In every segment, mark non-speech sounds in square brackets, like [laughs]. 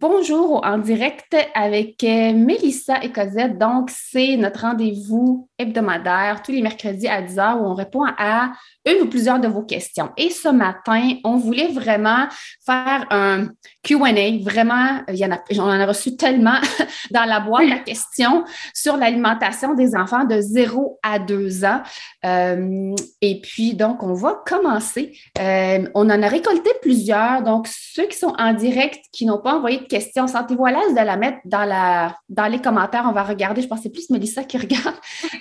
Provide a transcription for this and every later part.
bonjour en direct avec euh, Mélissa et Cosette. Donc, c'est notre rendez-vous hebdomadaire tous les mercredis à 10h où on répond à une ou plusieurs de vos questions. Et ce matin, on voulait vraiment faire un QA. Vraiment, il y en a, on en a reçu tellement [laughs] dans la boîte à questions sur l'alimentation des enfants de 0 à 2 ans. Euh, et puis, donc, on va commencer. Euh, on en a récolté plusieurs. Donc, ceux qui sont en direct, qui n'ont pas envoyé de questions, sentez-vous à l'aise de la mettre dans, la, dans les commentaires. On va regarder. Je pense que c'est plus Mélissa qui regarde.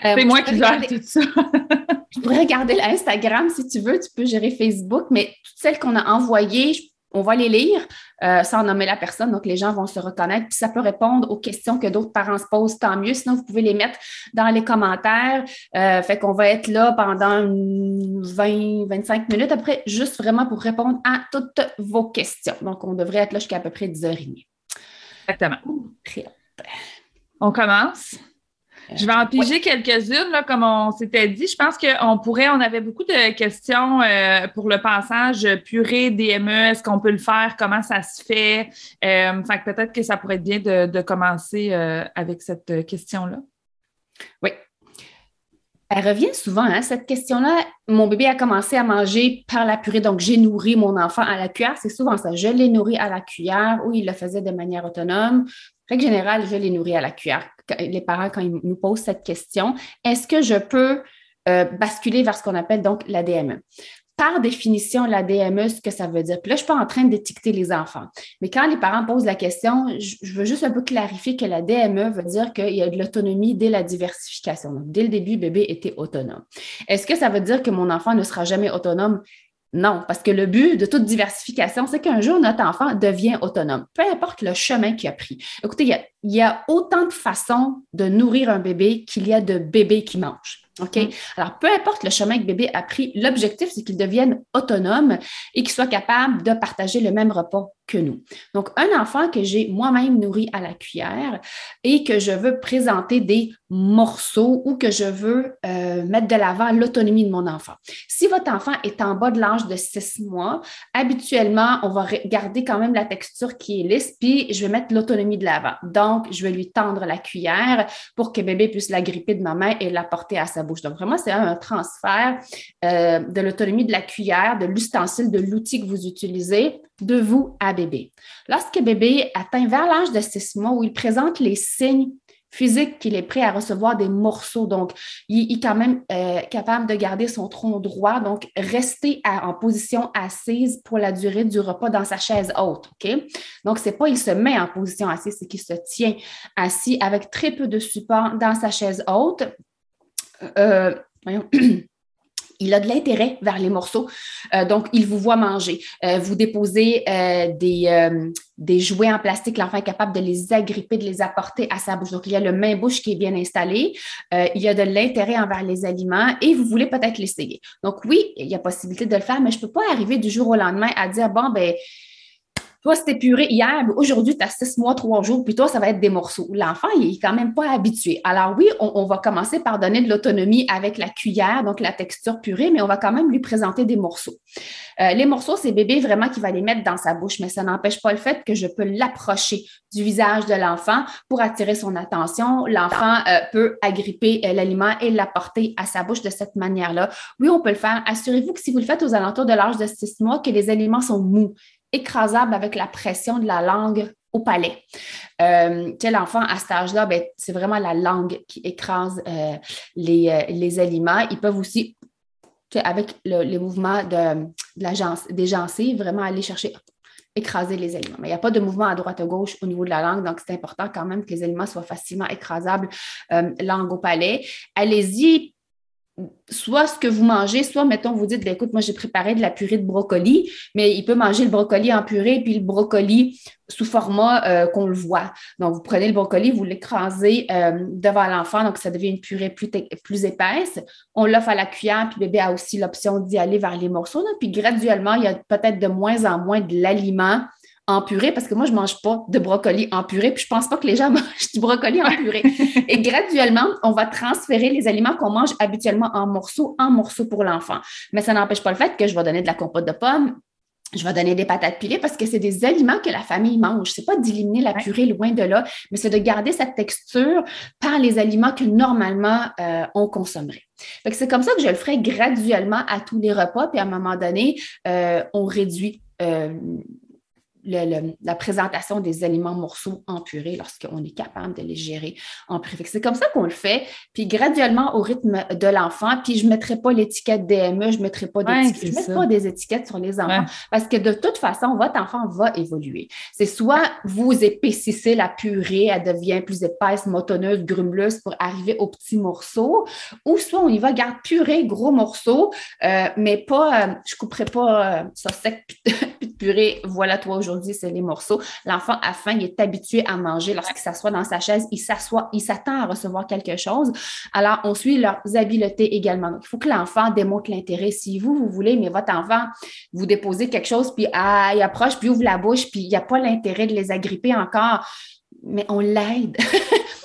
Euh, c'est moi qui gère tout ça. [laughs] je pourrais regarder l'Instagram si tu veux. Tu peux gérer Facebook, mais toutes celles qu'on a envoyées, on va les lire euh, sans nommer la personne, donc les gens vont se reconnaître. Puis ça peut répondre aux questions que d'autres parents se posent, tant mieux. Sinon, vous pouvez les mettre dans les commentaires. Euh, fait qu'on va être là pendant 20, 25 minutes après, juste vraiment pour répondre à toutes vos questions. Donc, on devrait être là jusqu'à à peu près 10h30. Exactement. On commence. Je vais en piger quelques-unes, comme on s'était dit. Je pense qu'on pourrait, on avait beaucoup de questions euh, pour le passage purée DME. Est-ce qu'on peut le faire? Comment ça se fait? Euh, peut-être que ça pourrait être bien de, commencer euh, avec cette question-là. Oui. Elle revient souvent, hein, cette question-là. Mon bébé a commencé à manger par la purée, donc j'ai nourri mon enfant à la cuillère. C'est souvent ça. Je l'ai nourri à la cuillère ou il le faisait de manière autonome. Règle générale, je l'ai nourri à la cuillère les parents, quand ils nous posent cette question, est-ce que je peux euh, basculer vers ce qu'on appelle donc la DME? Par définition, la DME, ce que ça veut dire. Puis là, je ne suis pas en train d'étiqueter les enfants. Mais quand les parents posent la question, je, veux juste un peu clarifier que la DME veut dire qu'il y a de l'autonomie dès la diversification. Donc, dès le début, bébé était autonome. Est-ce que ça veut dire que mon enfant ne sera jamais autonome? Non, parce que le but de toute diversification, c'est qu'un jour, notre enfant devient autonome, peu importe le chemin qu'il a pris. Écoutez, il y a, il y a autant de façons de nourrir un bébé qu'il y a de bébés qui mangent. OK? Mm. Alors, peu importe le chemin que bébé a pris, l'objectif, c'est qu'il devienne autonome et qu'il soit capable de partager le même repas que nous. Donc, un enfant que j'ai moi-même nourri à la cuillère et que je veux présenter des morceaux ou que je veux euh, mettre de l'avant l'autonomie de mon enfant. Si votre enfant est en bas de l'âge de six mois, habituellement, on va garder quand même la texture qui est lisse, puis je vais mettre l'autonomie de l'avant. Donc, je vais lui tendre la cuillère pour que bébé puisse la gripper de ma main et la porter à sa bouche. Donc, vraiment, c'est un transfert euh, de l'autonomie de la cuillère, de l'ustensile, de l'outil que vous utilisez de vous à bébé. Lorsque bébé atteint vers l'âge de six mois où il présente les signes physiques qu'il est prêt à recevoir des morceaux, donc il, est quand même euh, capable de garder son tronc droit, donc rester en position assise pour la durée du repas dans sa chaise haute, OK? Donc, c'est pas il se met en position assise, c'est qu'il se tient assis avec très peu de support dans sa chaise haute. Euh, [clears throat] voyons. Il a de l'intérêt vers les morceaux. Euh, donc, il vous voit manger. Euh, vous déposez euh, des, jouets en plastique, l'enfant est capable de les agripper, de les apporter à sa bouche. Donc, il y a le main-bouche qui est bien installé. il y a de l'intérêt envers les aliments et vous voulez peut-être l'essayer. Donc, oui, il y a possibilité de le faire, mais je ne peux pas arriver du jour au lendemain à dire, bon, ben toi, c'était puré hier, mais aujourd'hui, tu as six mois, trois jours, puis toi, ça va être des morceaux. L'enfant, il est quand même pas habitué. Alors oui, on, va commencer par donner de l'autonomie avec la cuillère, donc la texture purée, mais on va quand même lui présenter des morceaux. Euh, les morceaux, c'est bébé vraiment qui va les mettre dans sa bouche, mais ça n'empêche pas le fait que je peux l'approcher du visage de l'enfant pour attirer son attention. L'enfant euh, peut agripper euh, l'aliment et l'apporter à sa bouche de cette manière-là. Oui, on peut le faire. Assurez-vous que si vous le faites aux alentours de l'âge de six mois, que les aliments sont mous, écrasables avec la pression de la langue au palais. Euh, l'enfant à cet âge-là, ben, c'est vraiment la langue qui écrase les, les, aliments. Ils peuvent aussi avec les mouvements de, des gencives, vraiment aller chercher, écraser les aliments. Mais il n'y a pas de mouvement à droite à gauche au niveau de la langue, donc c'est important quand même que les aliments soient facilement écrasables, euh, langue au palais. Allez-y soit ce que vous mangez, soit, mettons, vous dites, ben, écoute, moi, j'ai préparé de la purée de brocoli, mais il peut manger le brocoli en purée, puis le brocoli sous format euh, qu'on le voit. Donc, vous prenez le brocoli, vous l'écrasez euh, devant l'enfant, donc ça devient une purée plus, épaisse. On l'offre à la cuillère, puis bébé a aussi l'option d'y aller vers les morceaux. puis graduellement, il y a peut-être de moins en moins de l'aliment en purée parce que moi, je ne mange pas de brocoli en purée, puis je ne pense pas que les gens [laughs] mangent du brocoli en purée. [laughs] Et graduellement, on va transférer les aliments qu'on mange habituellement en morceaux en morceaux pour l'enfant. Mais ça n'empêche pas le fait que je vais donner de la compote de pommes, je vais donner des patates pilées parce que c'est des aliments que la famille mange. C'est pas d'éliminer la purée loin de là, mais c'est de garder cette texture par les aliments que normalement euh, on consommerait. C'est comme ça que je le ferai graduellement à tous les repas, puis à un moment donné, euh, on réduit euh, la présentation des aliments morceaux en purée lorsqu'on est capable de les gérer en purée. C'est comme ça qu'on le fait, puis graduellement au rythme de l'enfant, puis je ne mettrai pas l'étiquette DME, je ne mettrai pas je des étiquettes sur les enfants parce que de toute façon, votre enfant va évoluer. C'est soit vous épaississez la purée, elle devient plus épaisse, motonneuse, grumeleuse pour arriver aux petits morceaux, ou soit on y va, garde purée, gros morceaux, euh, mais pas, euh, je ne couperai pas euh, ça sec, [laughs] purée, voilà toi aujourd'hui c'est les morceaux. L'enfant a faim, il est habitué à manger. Lorsqu'il s'assoit dans sa chaise, il s'assoit, il s'attend à recevoir quelque chose. Alors, on suit leurs habiletés également. Donc, il faut que l'enfant démontre l'intérêt. Si vous, vous voulez, mais votre enfant, vous déposez quelque chose, puis ah, il approche, puis ouvre la bouche, puis il n'y a pas l'intérêt de les agripper encore, mais on l'aide. [laughs]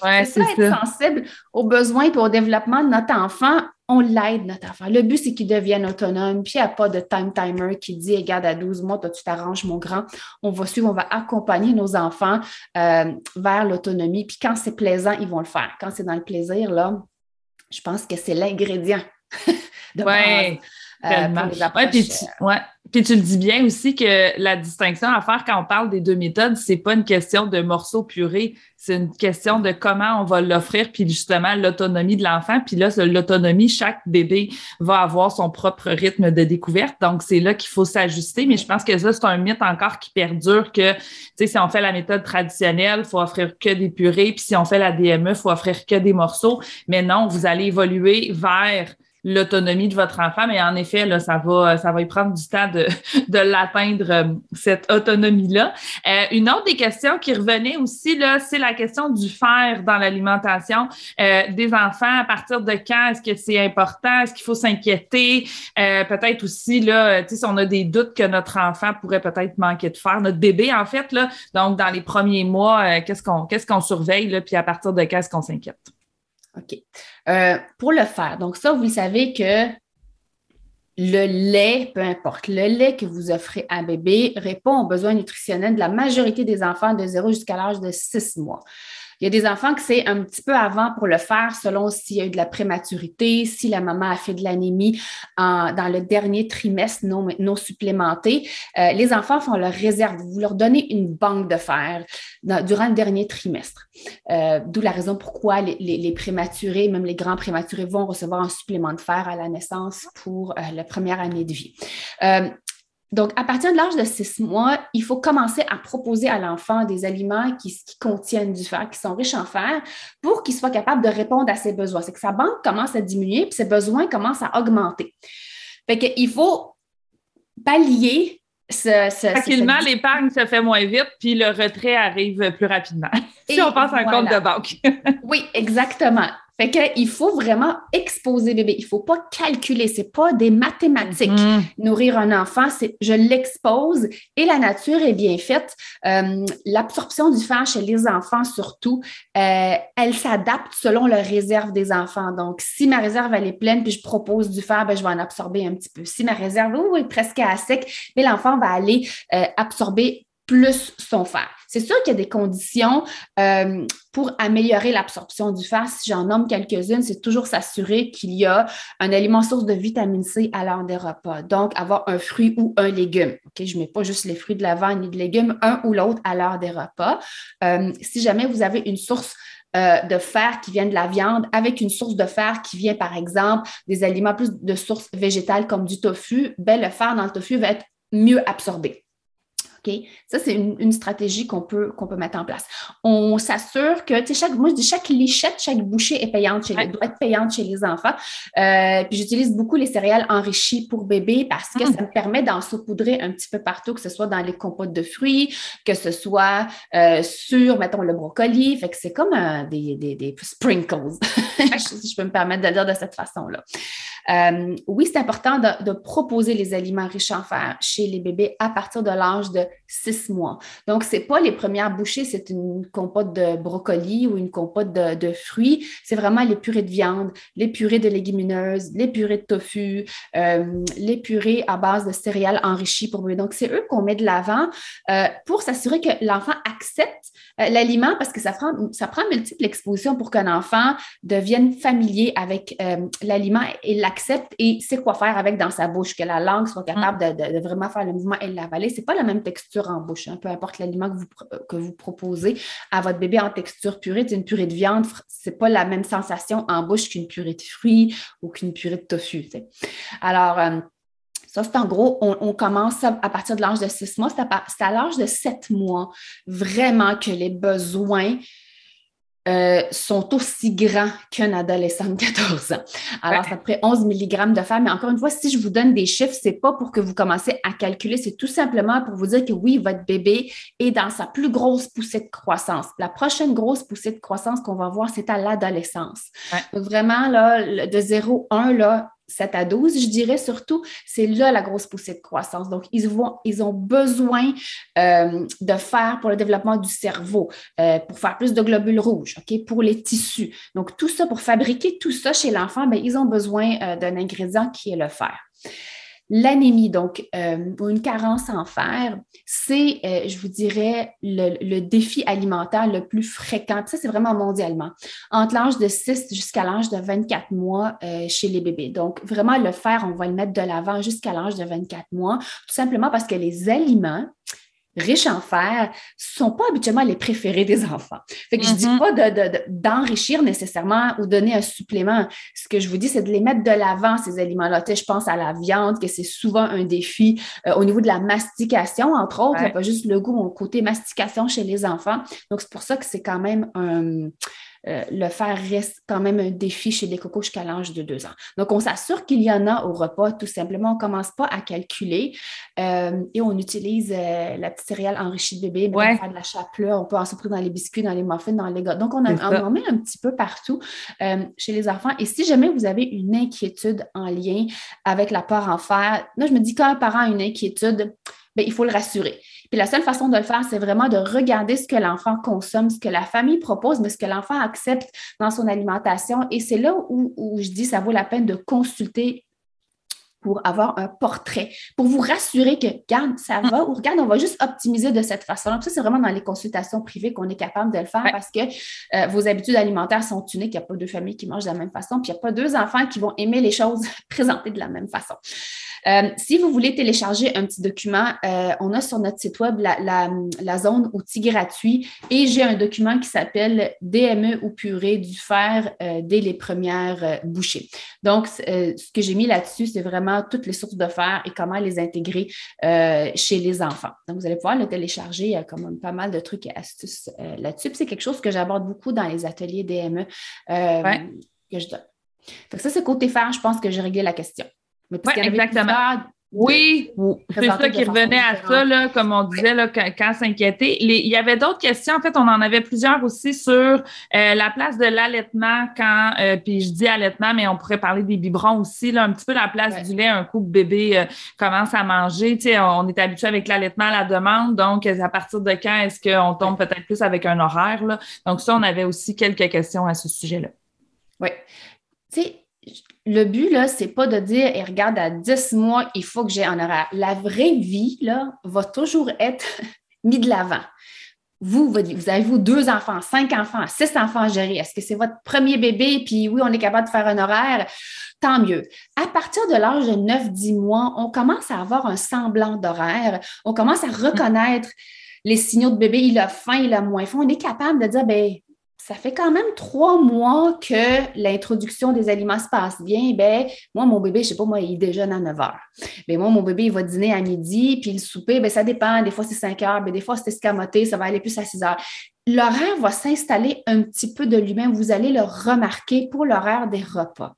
Ouais, c'est ça, être sensible aux besoins et au développement de notre enfant on l'aide, notre enfant. Le but, c'est qu'il devienne autonome. Puis, il n'y a pas de time timer qui dit, regarde, à 12 mois, toi, tu t'arranges, mon grand. On va suivre, on va accompagner nos enfants euh, vers l'autonomie. Puis, quand c'est plaisant, ils vont le faire. Quand c'est dans le plaisir, là, je pense que c'est l'ingrédient [laughs] de ouais. Euh, puis, tu, ouais. Puis tu le dis bien aussi que la distinction à faire quand on parle des deux méthodes, c'est pas une question de morceaux purés, c'est une question de comment on va l'offrir, puis justement l'autonomie de l'enfant. Puis là, l'autonomie, chaque bébé va avoir son propre rythme de découverte. Donc, c'est là qu'il faut s'ajuster. Mais je pense que ça, c'est un mythe encore qui perdure que, tu sais, si on fait la méthode traditionnelle, il faut offrir que des purées. Puis si on fait la DME, il faut offrir que des morceaux. Mais non, vous allez évoluer vers l'autonomie de votre enfant, mais en effet, là, ça va, ça va y prendre du temps de, [laughs] de l'atteindre, euh, cette autonomie-là. Euh, une autre des questions qui revenait aussi, là, c'est la question du fer dans l'alimentation euh, des enfants. À partir de quand est-ce que c'est important? Est-ce qu'il faut s'inquiéter? peut-être aussi, là, si on a des doutes que notre enfant pourrait peut-être manquer de fer, notre bébé, en fait, là. Donc, dans les premiers mois, qu'est-ce qu'on, qu'est-ce qu'on surveille, là, puis à partir de quand est-ce qu'on s'inquiète? OK. Euh, pour le faire, donc ça, vous savez que le lait, peu importe, le lait que vous offrez à bébé répond aux besoins nutritionnels de la majorité des enfants de 0 jusqu'à l'âge de 6 mois. Il y a des enfants que c'est un petit peu avant pour le faire, selon s'il y a eu de la prématurité, si la maman a fait de l'anémie dans le dernier trimestre non, non supplémenté. Euh, les enfants font leur réserve. Vous leur donnez une banque de fer durant le dernier trimestre. Euh, d'où la raison pourquoi les, prématurés, même les grands prématurés, vont recevoir un supplément de fer à la naissance pour euh, la première année de vie. Donc, à partir de l'âge de six mois, il faut commencer à proposer à l'enfant des aliments qui, contiennent du fer, qui sont riches en fer, pour qu'il soit capable de répondre à ses besoins. C'est que sa banque commence à diminuer, puis ses besoins commencent à augmenter. Fait qu'il faut pallier ce, ce, Facilement, l'épargne se fait moins vite, puis le retrait arrive plus rapidement. [laughs] si on passe à un compte de banque. [laughs] oui, exactement. Fait qu'il faut vraiment exposer bébé. Il ne faut pas calculer. Ce n'est pas des mathématiques. Mm-hmm. Nourrir un enfant, c'est je l'expose et la nature est bien faite. Euh, l'absorption du fer chez les enfants, surtout, euh, elle s'adapte selon la réserve des enfants. Donc, si ma réserve elle est pleine puis je propose du fer, ben, je vais en absorber un petit peu. Si ma réserve est presque à sec, mais l'enfant va aller euh, absorber plus son fer. C'est sûr qu'il y a des conditions euh, pour améliorer l'absorption du fer. Si j'en nomme quelques-unes, c'est toujours s'assurer qu'il y a un aliment source de vitamine C à l'heure des repas. Donc, avoir un fruit ou un légume. Ok, Je ne mets pas juste les fruits de la vanille ni de légumes, un ou l'autre à l'heure des repas. Euh, si jamais vous avez une source euh, de fer qui vient de la viande avec une source de fer qui vient, par exemple, des aliments plus de sources végétales comme du tofu, ben, le fer dans le tofu va être mieux absorbé. Ça, c'est une, stratégie qu'on peut, qu'on peut mettre en place. On s'assure que, tu sais, chaque, moi, je dis chaque lichette, chaque bouchée est payante chez les, doit être payante chez les enfants. Euh, puis j'utilise beaucoup les céréales enrichies pour bébés parce que ah. ça me permet d'en saupoudrer un petit peu partout, que ce soit dans les compotes de fruits, que ce soit euh, sur, mettons, le brocoli. Fait que c'est comme euh, des, des, des, sprinkles, [laughs] si je peux me permettre de le dire de cette façon-là. oui, c'est important de, de proposer les aliments riches en fer chez les bébés à partir de l'âge de six mois. Donc, ce n'est pas les premières bouchées, c'est une compote de brocoli ou une compote de, fruits. C'est vraiment les purées de viande, les purées de légumineuses, les purées de tofu, euh, les purées à base de céréales enrichies pour bébé. Donc, c'est eux qu'on met de l'avant euh, pour s'assurer que l'enfant accepte euh, l'aliment parce que ça prend, ça prend multiples expositions pour qu'un enfant devienne familier avec l'aliment et l'accepte et sait quoi faire avec dans sa bouche, que la langue soit capable de, de vraiment faire le mouvement et l'avaler. Ce n'est pas la même texture en bouche, hein. peu importe l'aliment que vous, que vous proposez à votre bébé en texture purée. Une purée de viande, ce n'est pas la même sensation en bouche qu'une purée de fruits ou qu'une purée de tofu. Alors, euh, ça, c'est en gros, on, commence à, partir de l'âge de six mois. C'est à l'âge de sept mois vraiment que les besoins euh, sont aussi grands qu'un adolescent de 14 ans. Alors, ça près 11 mg de fer. Mais encore une fois, si je vous donne des chiffres, c'est pas pour que vous commencez à calculer, c'est tout simplement pour vous dire que oui, votre bébé est dans sa plus grosse poussée de croissance. La prochaine grosse poussée de croissance qu'on va voir, c'est à l'adolescence. Donc, vraiment, là, de 0-1, là, 7 à 12, je dirais surtout, c'est là la grosse poussée de croissance. Donc, ils, ont besoin euh, de faire pour le développement du cerveau, euh, pour faire plus de globules rouges, pour les tissus. Donc, tout ça, pour fabriquer tout ça chez l'enfant, ben, ils ont besoin euh, d'un ingrédient qui est le fer. L'anémie, donc euh, une carence en fer, c'est, euh, je vous dirais, le, défi alimentaire le plus fréquent. ça, c'est vraiment mondialement. Entre l'âge de 6 jusqu'à l'âge de 24 mois euh, chez les bébés. Donc, vraiment, le fer, on va le mettre de l'avant jusqu'à l'âge de 24 mois, tout simplement parce que les aliments riches en fer sont pas habituellement les préférés des enfants. Fait que je dis mm-hmm. pas d'enrichir nécessairement ou donner un supplément. Ce que je vous dis, c'est de les mettre de l'avant, ces aliments-là. Je pense à la viande, que c'est souvent un défi euh, au niveau de la mastication, entre autres. Il n'y a pas juste le goût, mon côté mastication chez les enfants. Donc, c'est pour ça que c'est quand même un euh, le faire reste quand même un défi chez les cocos jusqu'à l'âge de deux ans. Donc, on s'assure qu'il y en a au repas, tout simplement. On ne commence pas à calculer euh, et on utilise euh, la petite céréale enrichie de bébé, pour faire de la chapelure, on peut en sortir dans les biscuits, dans les muffins, dans les gâteaux. Donc, on, en met un petit peu partout chez les enfants. Et si jamais vous avez une inquiétude en lien avec l'apport en fer, là, je me dis quand un parent a une inquiétude, bien, il faut le rassurer. Puis la seule façon de le faire, c'est vraiment de regarder ce que l'enfant consomme, ce que la famille propose, mais ce que l'enfant accepte dans son alimentation. Et c'est là où, je dis ça vaut la peine de consulter pour avoir un portrait, pour vous rassurer que, regarde, ça va, ou regarde, on va juste optimiser de cette façon-là. Ça, c'est vraiment dans les consultations privées qu'on est capable de le faire parce que euh, vos habitudes alimentaires sont uniques. Il n'y a pas deux familles qui mangent de la même façon, puis il n'y a pas deux enfants qui vont aimer les choses [laughs] présentées de la même façon. Euh, si vous voulez télécharger un petit document, euh, on a sur notre site web la, zone outils gratuits et j'ai un document qui s'appelle DME ou purée du fer euh, dès les premières bouchées. Donc, ce que j'ai mis là-dessus, c'est vraiment toutes les sources de fer et comment les intégrer chez les enfants. Donc, vous allez pouvoir le télécharger. Il y a quand même pas mal de trucs et astuces là-dessus. C'est quelque chose que j'aborde beaucoup dans les ateliers DME que je donne. Donc, ça, c'est côté fer, je pense que j'ai réglé la question. Mais Exactement. Oui, c'est ça qui revenait à ça, là, comme on disait, là, quand, s'inquiéter. Il y avait d'autres questions. En fait, on en avait plusieurs aussi sur euh, la place de l'allaitement quand, euh, puis je dis allaitement, mais on pourrait parler des biberons aussi, là, un petit peu la place du lait, un coup bébé euh, commence à manger. Tu sais, on est habitué avec l'allaitement à la demande, donc à partir de quand est-ce qu'on tombe peut-être plus avec un horaire? Là? Donc, ça, on avait aussi quelques questions à ce sujet-là. Oui. Tu sais, le but, là, c'est pas de dire, et regarde, à 10 mois, il faut que j'ai un horaire. La vraie vie, là, va toujours être [laughs] mise de l'avant. Vous, vous avez vous deux enfants, cinq enfants, six enfants à gérer. Est-ce que c'est votre premier bébé? Puis oui, on est capable de faire un horaire. Tant mieux. À partir de l'âge de 9-10 mois, on commence à avoir un semblant d'horaire. On commence à reconnaître les signaux de bébé. Il a faim, il a moins faim. On est capable de dire, ben ça fait quand même trois mois que l'introduction des aliments se passe bien. Ben, moi, mon bébé, je sais pas, moi, il déjeune à 9 heures. Mais moi, mon bébé, il va dîner à midi, puis le souper, ben, ça dépend. Des fois, c'est 5 heures, ben, des fois, c'est escamoté, ça va aller plus à 6 heures. L'horaire va s'installer un petit peu de lui-même. Vous allez le remarquer pour l'horaire des repas.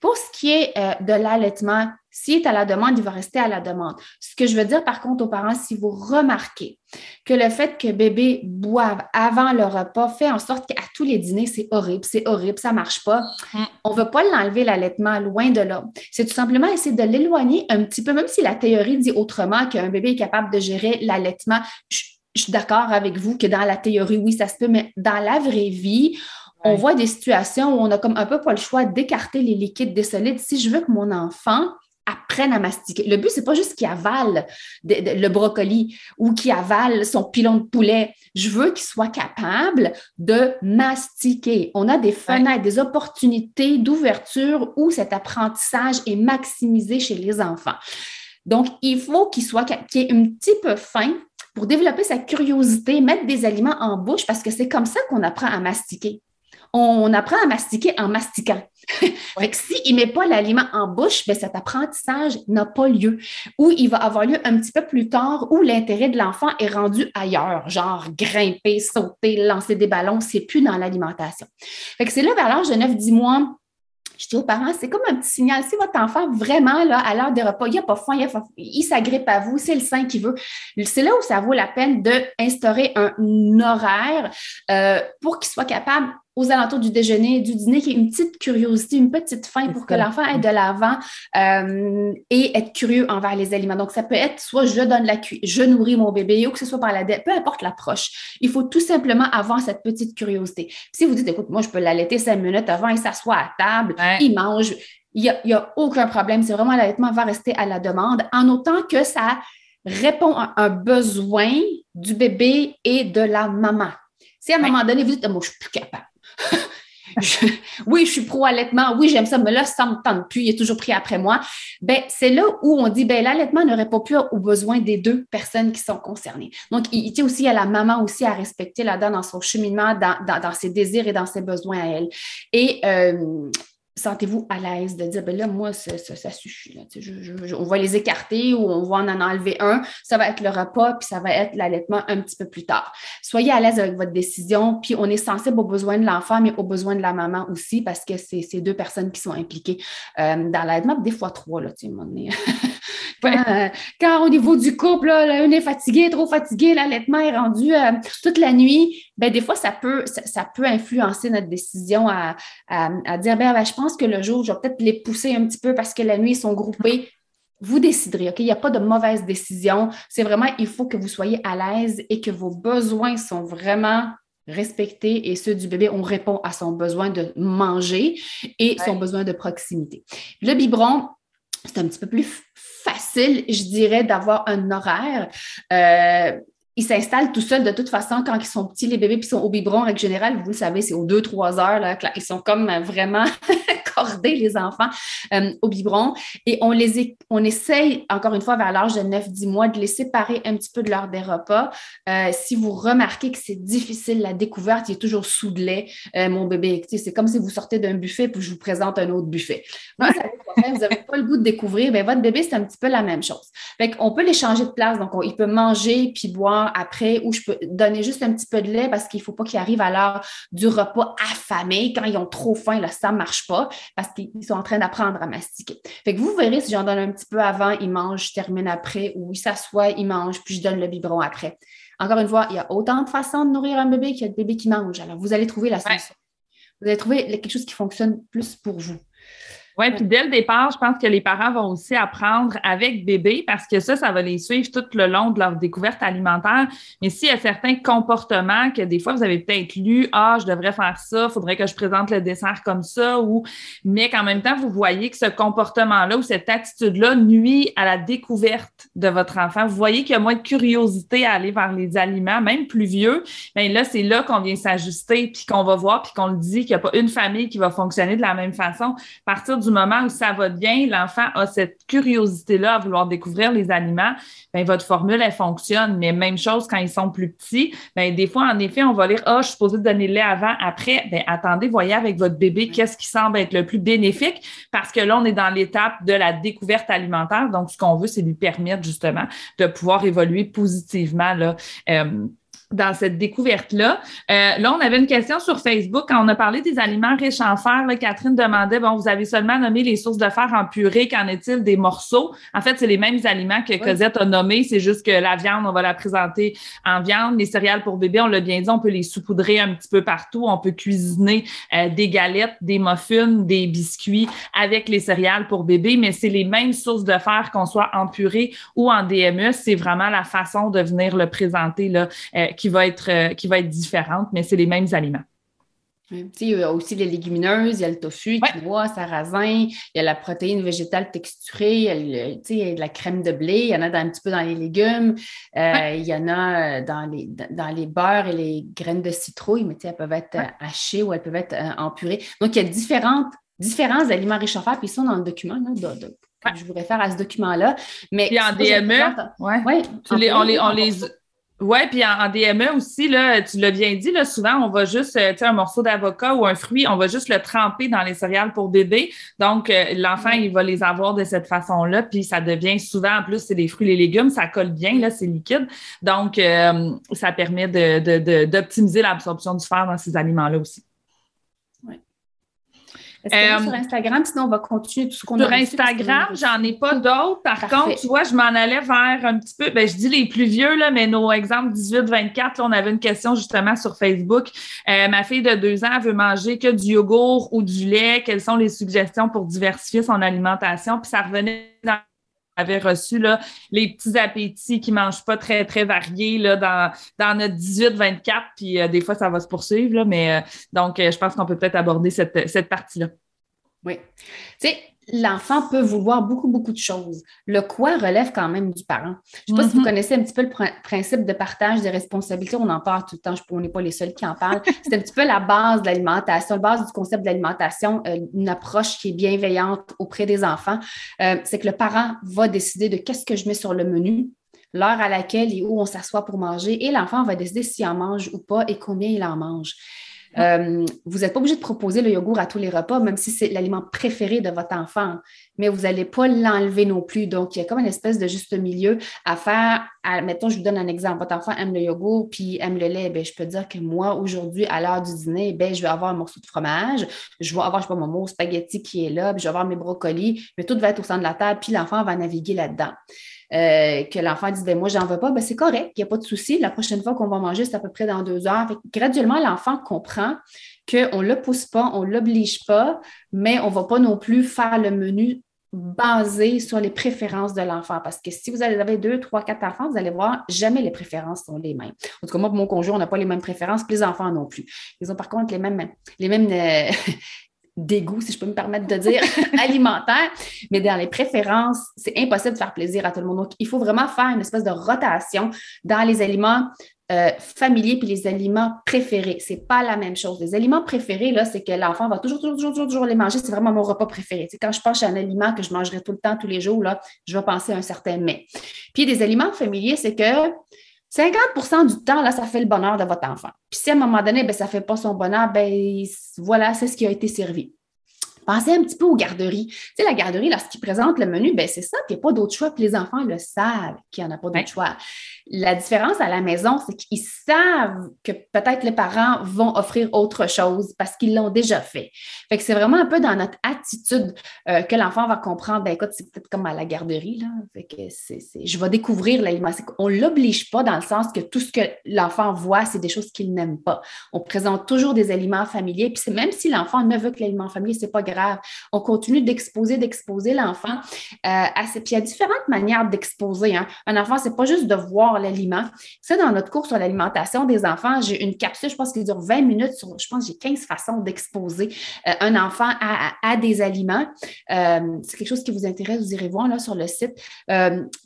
Pour ce qui est euh, de l'allaitement, s'il est à la demande, il va rester à la demande. Ce que je veux dire, par contre, aux parents, si vous remarquez que le fait que bébé boive avant le repas fait en sorte qu'à tous les dîners, c'est horrible, c'est horrible, ça ne marche pas, mm. on ne veut pas l'enlever l'allaitement, loin de là. C'est tout simplement essayer de l'éloigner un petit peu, même si la théorie dit autrement qu'un bébé est capable de gérer l'allaitement. Je suis d'accord avec vous que dans la théorie, oui, ça se peut, mais dans la vraie vie, on voit des situations où on a comme un peu pas le choix d'écarter les liquides des solides. Si je veux que mon enfant apprenne à mastiquer. Le but, c'est pas juste qu'il avale le brocoli ou qu'il avale son pilon de poulet. Je veux qu'il soit capable de mastiquer. On a des fenêtres, des opportunités d'ouverture où cet apprentissage est maximisé chez les enfants. Donc, il faut qu'il soit qu'il ait un petit peu faim pour développer sa curiosité, mettre des aliments en bouche parce que c'est comme ça qu'on apprend à mastiquer on apprend à mastiquer en mastiquant. [laughs] fait que s'il ne met pas l'aliment en bouche, ben cet apprentissage n'a pas lieu. Ou il va avoir lieu un petit peu plus tard où l'intérêt de l'enfant est rendu ailleurs, genre grimper, sauter, lancer des ballons, c'est plus dans l'alimentation. Fait que c'est là vers l'âge de 9-10 mois je dis aux parents, c'est comme un petit signal. Si votre enfant, vraiment, là, à l'heure des repas, il n'a pas faim, il, s'agrippe à vous, c'est le sein qui veut. C'est là où ça vaut la peine d'instaurer un horaire euh, pour qu'il soit capable aux alentours du déjeuner, du dîner, qu'il y ait une petite curiosité, une petite faim pour que l'enfant aille de l'avant euh, et être curieux envers les aliments. Donc, ça peut être soit je donne la cuite, je nourris mon bébé ou que ce soit par la dette, peu importe l'approche. Il faut tout simplement avoir cette petite curiosité. Si vous dites, écoute, moi, je peux l'allaiter cinq minutes avant, il s'assoit à table, il mange, il n'y a, a, aucun problème. C'est vraiment l'allaitement va rester à la demande en autant que ça répond à un besoin du bébé et de la maman. Si à un moment donné, vous dites, moi, je suis plus capable [laughs] oui, je suis pro-allaitement, oui, j'aime ça, mais là, ça ne me tente plus, il est toujours pris après moi. Ben, c'est là où on dit, ben, l'allaitement ne répond plus aux besoins des deux personnes qui sont concernées. Donc, il tient aussi à la maman aussi à respecter là-dedans dans son cheminement, dans, ses désirs et dans ses besoins à elle. Et euh, sentez-vous à l'aise de dire, ben là, moi, ça, suffit. on va les écarter ou on va en enlever un. Ça va être le repas, puis ça va être l'allaitement un petit peu plus tard. Soyez à l'aise avec votre décision, puis on est sensible aux besoins de l'enfant, mais aux besoins de la maman aussi, parce que c'est ces deux personnes qui sont impliquées euh, dans l'allaitement, des fois trois, là, tu sais, [laughs] [laughs] Euh, quand, au niveau du couple, là, une est fatiguée, trop fatiguée, l'allaitement est rendu euh, toute la nuit, ben, des fois, ça peut, ça, peut influencer notre décision à, dire ben, ben, je pense que le jour, je vais peut-être les pousser un petit peu parce que la nuit, ils sont groupés. Vous déciderez, OK? Il n'y a pas de mauvaise décision. C'est vraiment, il faut que vous soyez à l'aise et que vos besoins sont vraiment respectés et ceux du bébé, on répond à son besoin de manger et son besoin de proximité. Le biberon, c'est un petit peu plus facile, je dirais, d'avoir un horaire. Euh, ils s'installent tout seuls de toute façon quand ils sont petits, les bébés, puis sont au biberon, en général, vous le savez, c'est aux 2-3 heures, là, ils sont comme vraiment [laughs] cordés, les enfants, euh, au biberon. Et on les on essaye, encore une fois, vers l'âge de 9-10 mois, de les séparer un petit peu de l'heure des repas. Euh, si vous remarquez que c'est difficile, la découverte, il est toujours sous de lait, euh, mon bébé. C'est comme si vous sortez d'un buffet, puis je vous présente un autre buffet. vous n'avez pas le goût de découvrir, bien, votre bébé, c'est un petit peu la même chose. Fait on peut les changer de place. Donc, il peut manger puis boire après où je peux donner juste un petit peu de lait parce qu'il ne faut pas qu'ils arrivent à l'heure du repas affamé. Quand ils ont trop faim, là, ça ne marche pas parce qu'ils sont en train d'apprendre à mastiquer. Fait que vous verrez si j'en donne un petit peu avant, ils mangent, je termine après, ou ils s'assoient, ils mangent, puis je donne le biberon après. Encore une fois, il y a autant de façons de nourrir un bébé qu'il y a de bébés qui mangent. Alors, vous allez trouver la solution. Vous allez trouver quelque chose qui fonctionne plus pour vous. Oui, puis dès le départ, je pense que les parents vont aussi apprendre avec bébé parce que ça, ça va les suivre tout le long de leur découverte alimentaire. Mais s'il y a certains comportements que des fois, vous avez peut-être lu, ah, je devrais faire ça, il faudrait que je présente le dessert comme ça, ou mais qu'en même temps, vous voyez que ce comportement-là ou cette attitude-là nuit à la découverte de votre enfant. Vous voyez qu'il y a moins de curiosité à aller vers les aliments, même plus vieux. Bien là, c'est là qu'on vient s'ajuster, puis qu'on va voir, puis qu'on le dit qu'il n'y a pas une famille qui va fonctionner de la même façon. À partir du moment où ça va bien, l'enfant a cette curiosité-là à vouloir découvrir les aliments, bien, votre formule, elle fonctionne. Mais même chose quand ils sont plus petits, bien, des fois, en effet, on va lire, ah, oh, je suis supposée donner le lait avant, après. Bien, attendez, voyez avec votre bébé qu'est-ce qui semble être le plus bénéfique parce que là, on est dans l'étape de la découverte alimentaire. Donc, ce qu'on veut, c'est lui permettre justement de pouvoir évoluer positivement là, euh, dans cette découverte-là. Euh, là, on avait une question sur Facebook quand on a parlé des aliments riches en fer. Catherine demandait, bon, vous avez seulement nommé les sources de fer en purée, qu'en est-il des morceaux? En fait, c'est les mêmes aliments que Cosette a nommés, c'est juste que la viande, on va la présenter en viande. Les céréales pour bébé, on l'a bien dit, on peut les saupoudrer un petit peu partout. On peut cuisiner euh, des galettes, des muffins, des biscuits avec les céréales pour bébé, mais c'est les mêmes sources de fer qu'on soit en purée ou en DME. C'est vraiment la façon de venir le présenter là, euh, qui va être, euh, qui va être différente, mais c'est les mêmes aliments. il y a aussi les légumineuses, il y a le tofu, quinoa, sarrasin, il y a la protéine végétale texturée, il y a, de la crème de blé, il y en a un petit peu dans les légumes, euh, il y en a euh, dans les, dans les beurres et les graines de citrouille, mais elles peuvent être hachées ou elles peuvent être en purée. Donc, il y a différentes, différents aliments fer, puis ils sont dans le document je vous réfère à ce document-là. Mais puis en DME, ouais. on, les, on les oui, puis en, DME aussi, là, tu l'as bien dit, là, souvent, on va juste, euh, tu sais, un morceau d'avocat ou un fruit, on va juste le tremper dans les céréales pour bébé. Donc, euh, l'enfant, il va les avoir de cette façon-là, puis ça devient souvent, en plus, c'est des fruits et légumes, ça colle bien, là, c'est liquide. Donc, euh, ça permet d'optimiser de, de, l'absorption du fer dans ces aliments-là aussi. Est-ce que sur euh, Instagram, sinon on va continuer tout ce qu'on a Sur Instagram, j'en ai pas d'autres. Par contre, tu vois, je m'en allais vers un petit peu, ben, je dis les plus vieux, là, mais nos exemples 18-24, on avait une question justement sur Facebook. Euh, ma fille de deux ans veut manger que du yogourt ou du lait. Quelles sont les suggestions pour diversifier son alimentation? Puis ça revenait dans avait reçu là, les petits appétits qui ne mangent pas très, très variés là, dans, dans notre 18-24. Puis euh, des fois, ça va se poursuivre. Là, mais euh, donc, euh, je pense qu'on peut peut-être aborder cette, cette partie-là. Oui. Tu l'enfant peut vouloir beaucoup, beaucoup de choses. Le quoi relève quand même du parent. Je ne sais pas si vous mm-hmm. connaissez un petit peu le principe de partage des responsabilités. On en parle tout le temps. on n'est pas les seuls qui en parlent. [laughs] C'est un petit peu la base de l'alimentation, la base du concept de l'alimentation, euh, une approche qui est bienveillante auprès des enfants. Euh, c'est que le parent va décider de qu'est-ce que je mets sur le menu, l'heure à laquelle et où on s'assoit pour manger, et l'enfant va décider s'il en mange ou pas et combien il en mange. Euh, vous n'êtes pas obligé de proposer le yogourt à tous les repas, même si c'est l'aliment préféré de votre enfant, mais vous n'allez pas l'enlever non plus. Donc, il y a comme une espèce de juste milieu à faire. mettons, je vous donne un exemple. Votre enfant aime le yogourt puis aime le lait. Bien, je peux dire que moi, aujourd'hui, à l'heure du dîner, bien, je vais avoir un morceau de fromage, je vais avoir, je sais pas, mon mot spaghetti qui est là, puis je vais avoir mes brocolis, mais tout va être au centre de la table, puis l'enfant va naviguer là-dedans. Euh, que l'enfant dit ben, Moi, j'en veux pas, ben, c'est correct, il n'y a pas de souci. La prochaine fois qu'on va manger, c'est à peu près dans deux heures. graduellement, l'enfant comprend qu'on ne le pousse pas, on ne l'oblige pas, mais on ne va pas non plus faire le menu basé sur les préférences de l'enfant. Parce que si vous avez deux, trois, quatre enfants, vous allez voir, jamais les préférences sont les mêmes. En tout cas, moi, pour mon conjoint, on n'a pas les mêmes préférences, les enfants non plus. Ils ont par contre les mêmes, les mêmes, euh, [laughs] dégoût, si je peux me permettre de dire, [laughs] alimentaire. Mais dans les préférences, c'est impossible de faire plaisir à tout le monde. Donc, il faut vraiment faire une espèce de rotation dans les aliments euh, familiers puis les aliments préférés. C'est pas la même chose. Les aliments préférés, là, c'est que l'enfant va toujours, toujours, toujours, toujours les manger. C'est vraiment mon repas préféré. C'est quand je pense à un aliment que je mangerai tout le temps, tous les jours, là, je vais penser à un certain mets. Puis des aliments familiers, c'est que 50% du temps, là, ça fait le bonheur de votre enfant. Puis si à un moment donné, ben, ça ne fait pas son bonheur, ben voilà, c'est ce qui a été servi. Pensez un petit peu aux garderies. Tu sais, la garderie, lorsqu'ils présentent le menu, ben c'est ça, qu'il n'y a pas d'autre choix, puis les enfants le savent qu'il n'y en a pas d'autre choix. La différence à la maison, c'est qu'ils savent que peut-être les parents vont offrir autre chose parce qu'ils l'ont déjà fait. Fait que c'est vraiment un peu dans notre attitude euh, que l'enfant va comprendre, ben écoute, c'est peut-être comme à la garderie, là. Fait que c'est, je vais découvrir l'aliment. On ne l'oblige pas dans le sens que tout ce que l'enfant voit, c'est des choses qu'il n'aime pas. On présente toujours des aliments familiers, puis c'est même si l'enfant ne veut que l'aliment familier, c'est pas grave. On continue d'exposer, d'exposer l'enfant euh, à ces... Puis il y a différentes manières d'exposer. Hein. Un enfant, c'est pas juste de voir l'aliment. Ça, dans notre cours sur l'alimentation des enfants, j'ai une capsule, je pense qu'il dure 20 minutes sur, je pense, j'ai 15 façons d'exposer euh, un enfant à, des aliments. Euh, c'est quelque chose qui vous intéresse, vous irez voir là sur le site.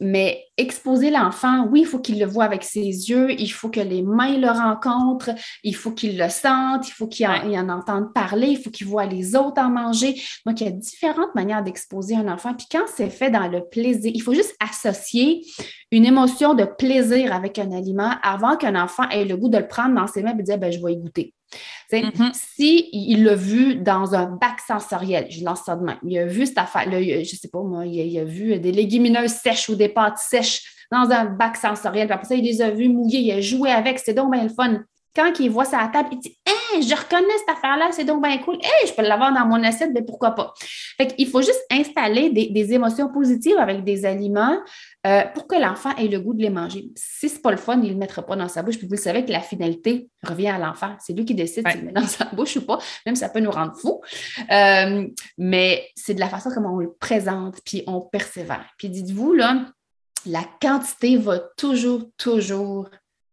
mais exposer l'enfant, oui, il faut qu'il le voit avec ses yeux, il faut que les mains le rencontrent, il faut qu'il le sente, il faut qu'il en, en, entende parler, il faut qu'il voit les autres en manger. Donc, il y a différentes manières d'exposer un enfant. Puis quand c'est fait dans le plaisir, il faut juste associer une émotion de plaisir avec un aliment avant qu'un enfant ait le goût de le prendre dans ses mains et dire ben, je vais y goûter. Mm-hmm. Si il l'a vu dans un bac sensoriel, je lance ça de même, il a vu cette affaire, là, je sais pas moi, il a, vu des légumineuses sèches ou des pâtes sèches dans un bac sensoriel, puis après ça, il les a vus mouillés, il a joué avec, c'était donc bien le fun. Quand il voit ça à la table, il dit Hey, je reconnais cette affaire-là, c'est donc bien cool. Hey, je peux l'avoir dans mon assiette, mais pourquoi pas? Fait il faut juste installer des, émotions positives avec des aliments euh, pour que l'enfant ait le goût de les manger. Si ce n'est pas le fun, il ne le mettra pas dans sa bouche. Puis vous le savez que la finalité revient à l'enfant. C'est lui qui décide s'il le met dans sa bouche ou pas. Même ça peut nous rendre fous. Euh, mais c'est de la façon comme on le présente, puis on persévère. Puis dites-vous, là, la quantité va toujours, toujours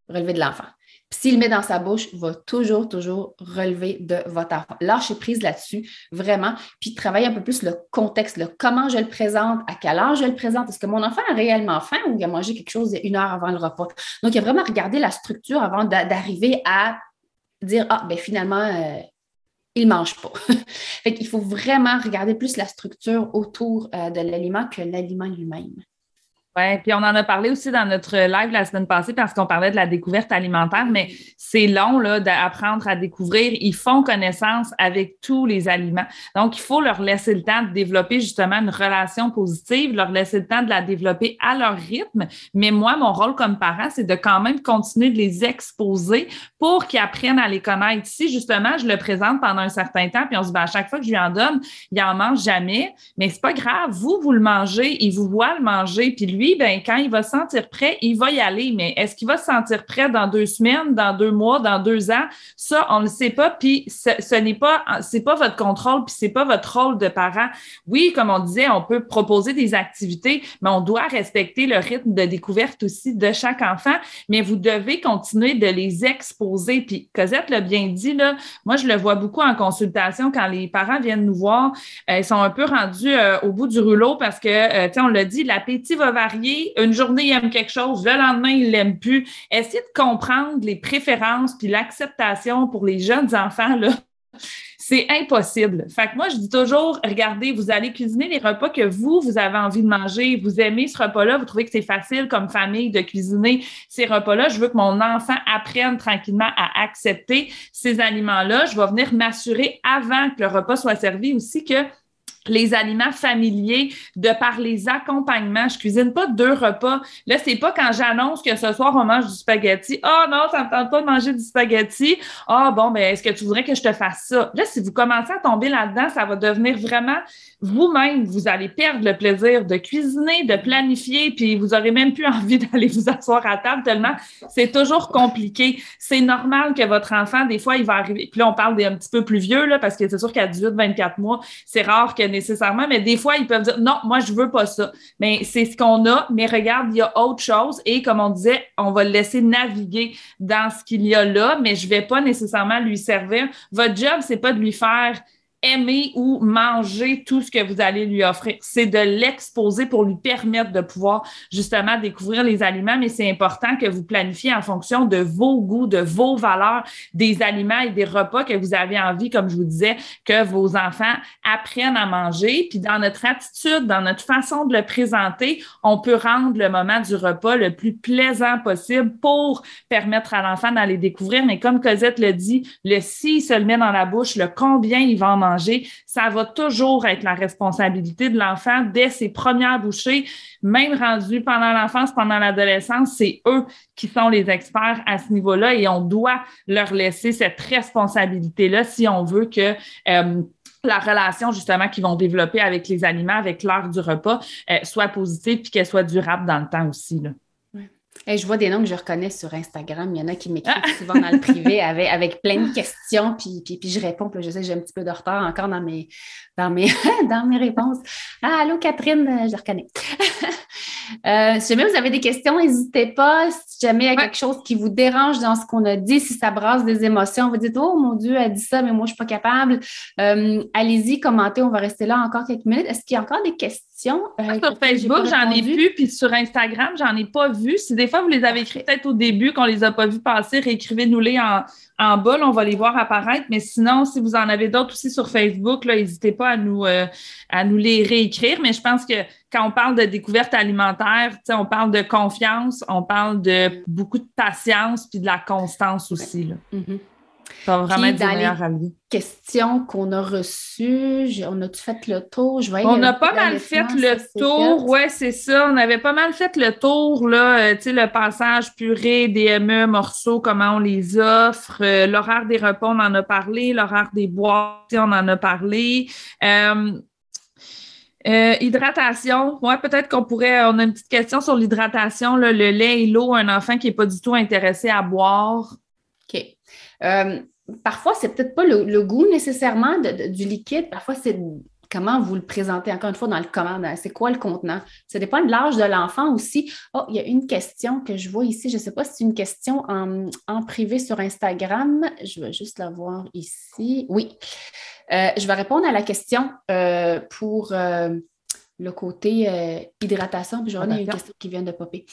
relever de l'enfant s'il le met dans sa bouche, va toujours, toujours relever de votre enfant. Lâchez prise là-dessus, vraiment. Puis travailler un peu plus le contexte, le comment je le présente, à quel âge je le présente. Est-ce que mon enfant a réellement faim ou il a mangé quelque chose une heure avant le repas? Donc, il a vraiment regardé la structure avant d'arriver à dire Ah, ben finalement, euh, il ne mange pas. [laughs] Il faut vraiment regarder plus la structure autour euh, de l'aliment que l'aliment lui-même. Oui, puis on en a parlé aussi dans notre live la semaine passée parce qu'on parlait de la découverte alimentaire, mais c'est long là, d'apprendre à découvrir. Ils font connaissance avec tous les aliments. Donc, il faut leur laisser le temps de développer justement une relation positive, leur laisser le temps de la développer à leur rythme. Mais moi, mon rôle comme parent, c'est de quand même continuer de les exposer pour qu'ils apprennent à les connaître. Si justement, je le présente pendant un certain temps, puis on se dit, ben, à chaque fois que je lui en donne, il en mange jamais, mais c'est pas grave. Vous, vous le mangez, il vous voit le manger, puis lui, lui, ben, quand il va se sentir prêt, il va y aller. Mais est-ce qu'il va se sentir prêt dans deux semaines, dans deux mois, dans deux ans? Ça, on ne sait pas. Puis ce, n'est pas, c'est pas votre contrôle, puis c'est pas votre rôle de parent. Oui, comme on disait, on peut proposer des activités, mais on doit respecter le rythme de découverte aussi de chaque enfant. Mais vous devez continuer de les exposer. Puis Cosette l'a bien dit, moi, je le vois beaucoup en consultation quand les parents viennent nous voir. Ils sont un peu rendus euh, au bout du rouleau parce que, euh, tu sais, on l'a dit, l'appétit va varier une journée, il aime quelque chose, le lendemain, il l'aime plus. Essayez de comprendre les préférences puis l'acceptation pour les jeunes enfants, là. C'est impossible. Fait que moi, je dis toujours, regardez, vous allez cuisiner les repas que vous, vous avez envie de manger. Vous aimez ce repas-là, vous trouvez que c'est facile comme famille de cuisiner ces repas-là. Je veux que mon enfant apprenne tranquillement à accepter ces aliments-là. Je vais venir m'assurer avant que le repas soit servi aussi que les aliments familiers, de par les accompagnements. Je cuisine pas deux repas. Là, c'est pas quand j'annonce que ce soir, on mange du spaghetti. Ah oh, non, ça me tente pas de manger du spaghetti. Ah oh, bon, mais est-ce que tu voudrais que je te fasse ça? Là, si vous commencez à tomber là-dedans, ça va devenir vraiment vous-même, vous allez perdre le plaisir de cuisiner, de planifier, puis vous aurez même plus [laughs] envie d'aller vous asseoir à table tellement c'est toujours compliqué. C'est normal que votre enfant, des fois, il va arriver. Puis là, on parle des un petit peu plus vieux, parce que c'est sûr qu'à 18, 24 mois, c'est rare que nécessairement, mais des fois, ils peuvent dire non, moi, je veux pas ça. Mais c'est ce qu'on a, mais regarde, il y a autre chose. Et comme on disait, on va le laisser naviguer dans ce qu'il y a là, mais je vais pas nécessairement lui servir. Votre job, c'est pas de lui faire aimer ou manger tout ce que vous allez lui offrir. C'est de l'exposer pour lui permettre de pouvoir justement découvrir les aliments, mais c'est important que vous planifiez en fonction de vos goûts, de vos valeurs, des aliments et des repas que vous avez envie, comme je vous disais, que vos enfants apprennent à manger. Puis dans notre attitude, dans notre façon de le présenter, on peut rendre le moment du repas le plus plaisant possible pour permettre à l'enfant d'aller découvrir. Mais comme Cosette le dit, le si se le met dans la bouche, le combien il va en manger, ça va toujours être la responsabilité de l'enfant dès ses premières bouchées, même rendu pendant l'enfance, pendant l'adolescence, c'est eux qui sont les experts à ce niveau-là et on doit leur laisser cette responsabilité-là si on veut que euh, la relation justement qu'ils vont développer avec les aliments, avec l'heure du repas, euh, soit positive puis qu'elle soit durable dans le temps aussi. Je vois des noms que je reconnais sur Instagram. Il y en a qui m'écrivent souvent dans le privé [laughs] avec, avec plein de questions, puis, puis, puis je réponds. Puis je sais que j'ai un petit peu de retard encore dans mes, dans mes, [laughs] dans mes réponses. Ah, allô, Catherine, je reconnais. [laughs] Euh, si jamais vous avez des questions, n'hésitez pas. Si jamais il y a quelque chose qui vous dérange dans ce qu'on a dit, si ça brasse des émotions, vous dites Oh mon Dieu, elle dit ça, mais moi, je ne suis pas capable. Euh, allez-y, commentez, on va rester là encore quelques minutes. Est-ce qu'il y a encore des questions? Euh, sur Facebook, j'en ai vu, puis sur Instagram, j'en ai pas vu. Si des fois vous les avez écrits peut-être au début, qu'on les a pas vus passer, réécrivez-nous-les en, en bas, on va les voir apparaître. Mais sinon, si vous en avez d'autres aussi sur Facebook, n'hésitez pas à nous, à nous les réécrire. Mais je pense que quand on parle de découverte alimentaire, on parle de confiance, on parle de beaucoup de patience puis de la constance aussi. Là. Mm-hmm. Va vraiment dans les questions qu'on a reçues, on a-tu fait le tour? Je on a pas mal fait le tour, oui, c'est ça. On avait pas mal fait le tour, là, euh, tu sais, le passage purée, DME, morceaux, comment on les offre, euh, l'horaire des repas, on en a parlé, l'horaire des boîtes, on en a parlé. Euh, euh, hydratation, ouais, peut-être qu'on pourrait. On a une petite question sur l'hydratation, le lait et l'eau, un enfant qui n'est pas du tout intéressé à boire. Euh, parfois, c'est peut-être pas le, goût nécessairement du liquide. Parfois, c'est comment vous le présentez, encore une fois, dans le commande. C'est quoi le contenant? Ça dépend de l'âge de l'enfant aussi. Oh, il y a une question que je vois ici. Je ne sais pas si c'est une question en, en, privé sur Instagram. Je vais juste la voir ici. Oui. Euh, je vais répondre à la question euh, pour euh, le côté hydratation, puis j'en ai une question qui vient de popper.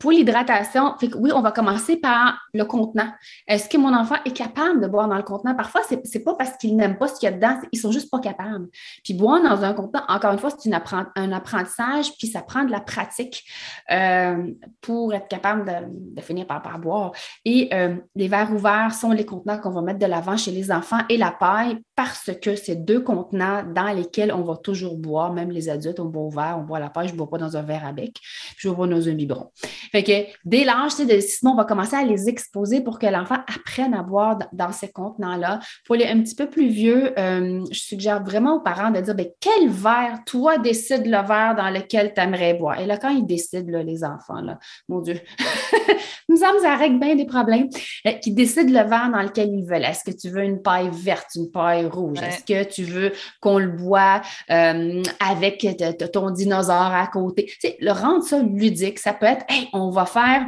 Pour l'hydratation, oui, on va commencer par le contenant. Est-ce que mon enfant est capable de boire dans le contenant? Parfois, ce n'est pas parce qu'ils n'aiment pas ce qu'il y a dedans, ils sont juste pas capables. Puis boire dans un contenant, encore une fois, c'est un apprentissage, puis ça prend de la pratique euh, pour être capable de, finir par, boire. Et euh, les verres ouverts sont les contenants qu'on va mettre de l'avant chez les enfants et la paille parce que c'est deux contenants dans lesquels on va toujours boire, même les adultes, on boit au verre, on boit la paille, je ne bois pas dans un verre à bec, je bois dans un biberon. Fait que dès l'âge de six mois, on va commencer à les exposer pour que l'enfant apprenne à boire dans ces contenants-là. Pour les un petit peu plus vieux, euh, je suggère vraiment aux parents de dire ben, quel verre, toi, décide le verre dans lequel tu aimerais boire. Et là, quand ils décident, les enfants, là, mon Dieu, [laughs] nous sommes ça règle bien des problèmes, euh, qui décident le verre dans lequel ils veulent. Est-ce que tu veux une paille verte, une paille rouge? Est-ce que tu veux qu'on le boit euh, avec ton dinosaure à côté? le rendre ça ludique, ça peut être, hey, on va faire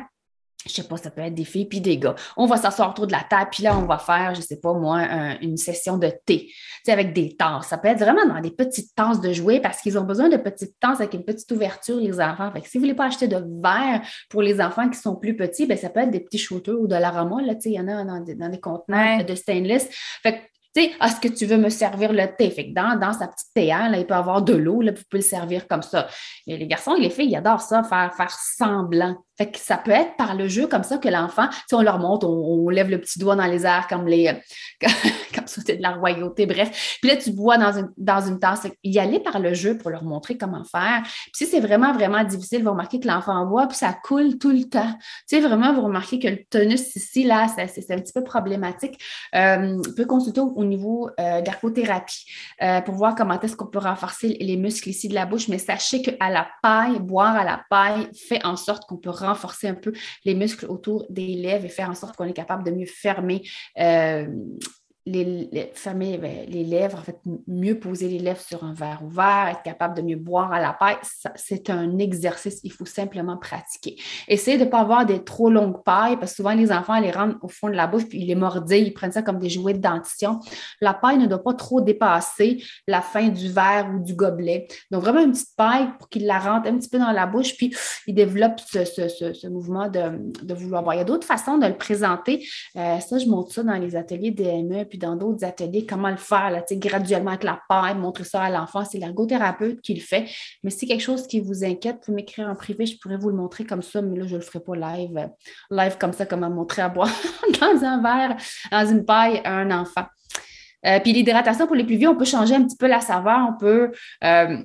je sais pas, ça peut être des filles puis des gars. On va s'asseoir autour de la table, puis là, on va faire, je sais pas moi, une session de thé, avec des tasses. Ça peut être vraiment dans des petites tasses de jouets parce qu'ils ont besoin de petites tasses avec une petite ouverture, les enfants. Fait que si vous voulez pas acheter de verre pour les enfants qui sont plus petits, ben ça peut être des petits shooters ou de l'aroma, là, tu sais, il y en a dans des, dans des contenants de stainless. Fait tu est-ce que tu veux me servir le thé? Fait que dans, sa petite théière, là, il peut avoir de l'eau, là, vous pouvez le servir comme ça. Les garçons et les filles, ils adorent ça, faire, faire semblant. Fait que ça peut être par le jeu comme ça que l'enfant, si on leur montre, on, lève le petit doigt dans les airs comme les [laughs] comme ça, c'est de la royauté, bref. Puis là, tu bois dans une, dans une tasse. Y aller par le jeu pour leur montrer comment faire. Puis si c'est vraiment, vraiment difficile, vous remarquez que l'enfant boit, puis ça coule tout le temps. Tu sais, vraiment, vous remarquez que le tonus ici, là, c'est un petit peu problématique. Euh, on peut consulter au, niveau euh, d'arcothérapie euh, pour voir comment est-ce qu'on peut renforcer les muscles ici de la bouche. Mais sachez qu'à la paille, boire à la paille fait en sorte qu'on peut renforcer un peu les muscles autour des lèvres et faire en sorte qu'on est capable de mieux fermer euh, les, fermer ben, les lèvres, en fait, mieux poser les lèvres sur un verre ouvert, être capable de mieux boire à la paille, c'est un exercice, il faut simplement pratiquer. Essayez de ne pas avoir des trop longues pailles, parce que souvent les enfants les rendent au fond de la bouche, puis ils les mordillent, ils prennent ça comme des jouets de dentition. La paille ne doit pas trop dépasser la fin du verre ou du gobelet. Donc, vraiment une petite paille pour qu'ils la rentrent un petit peu dans la bouche, puis ils développent ce, mouvement de, vouloir boire. Il y a d'autres façons de le présenter. Euh, ça, je montre ça dans les ateliers DME puis dans d'autres ateliers, comment le faire, là, graduellement avec la paille, montrer ça à l'enfant. C'est l'ergothérapeute qui le fait. Mais si quelque chose qui vous inquiète, vous m'écrire en privé, je pourrais vous le montrer comme ça, mais là, je ne le ferai pas live, euh, live comme ça, comment montrer à boire [laughs] dans un verre, dans une paille à un enfant. Euh, puis l'hydratation pour les plus vieux, on peut changer un petit peu la saveur, on peut euh,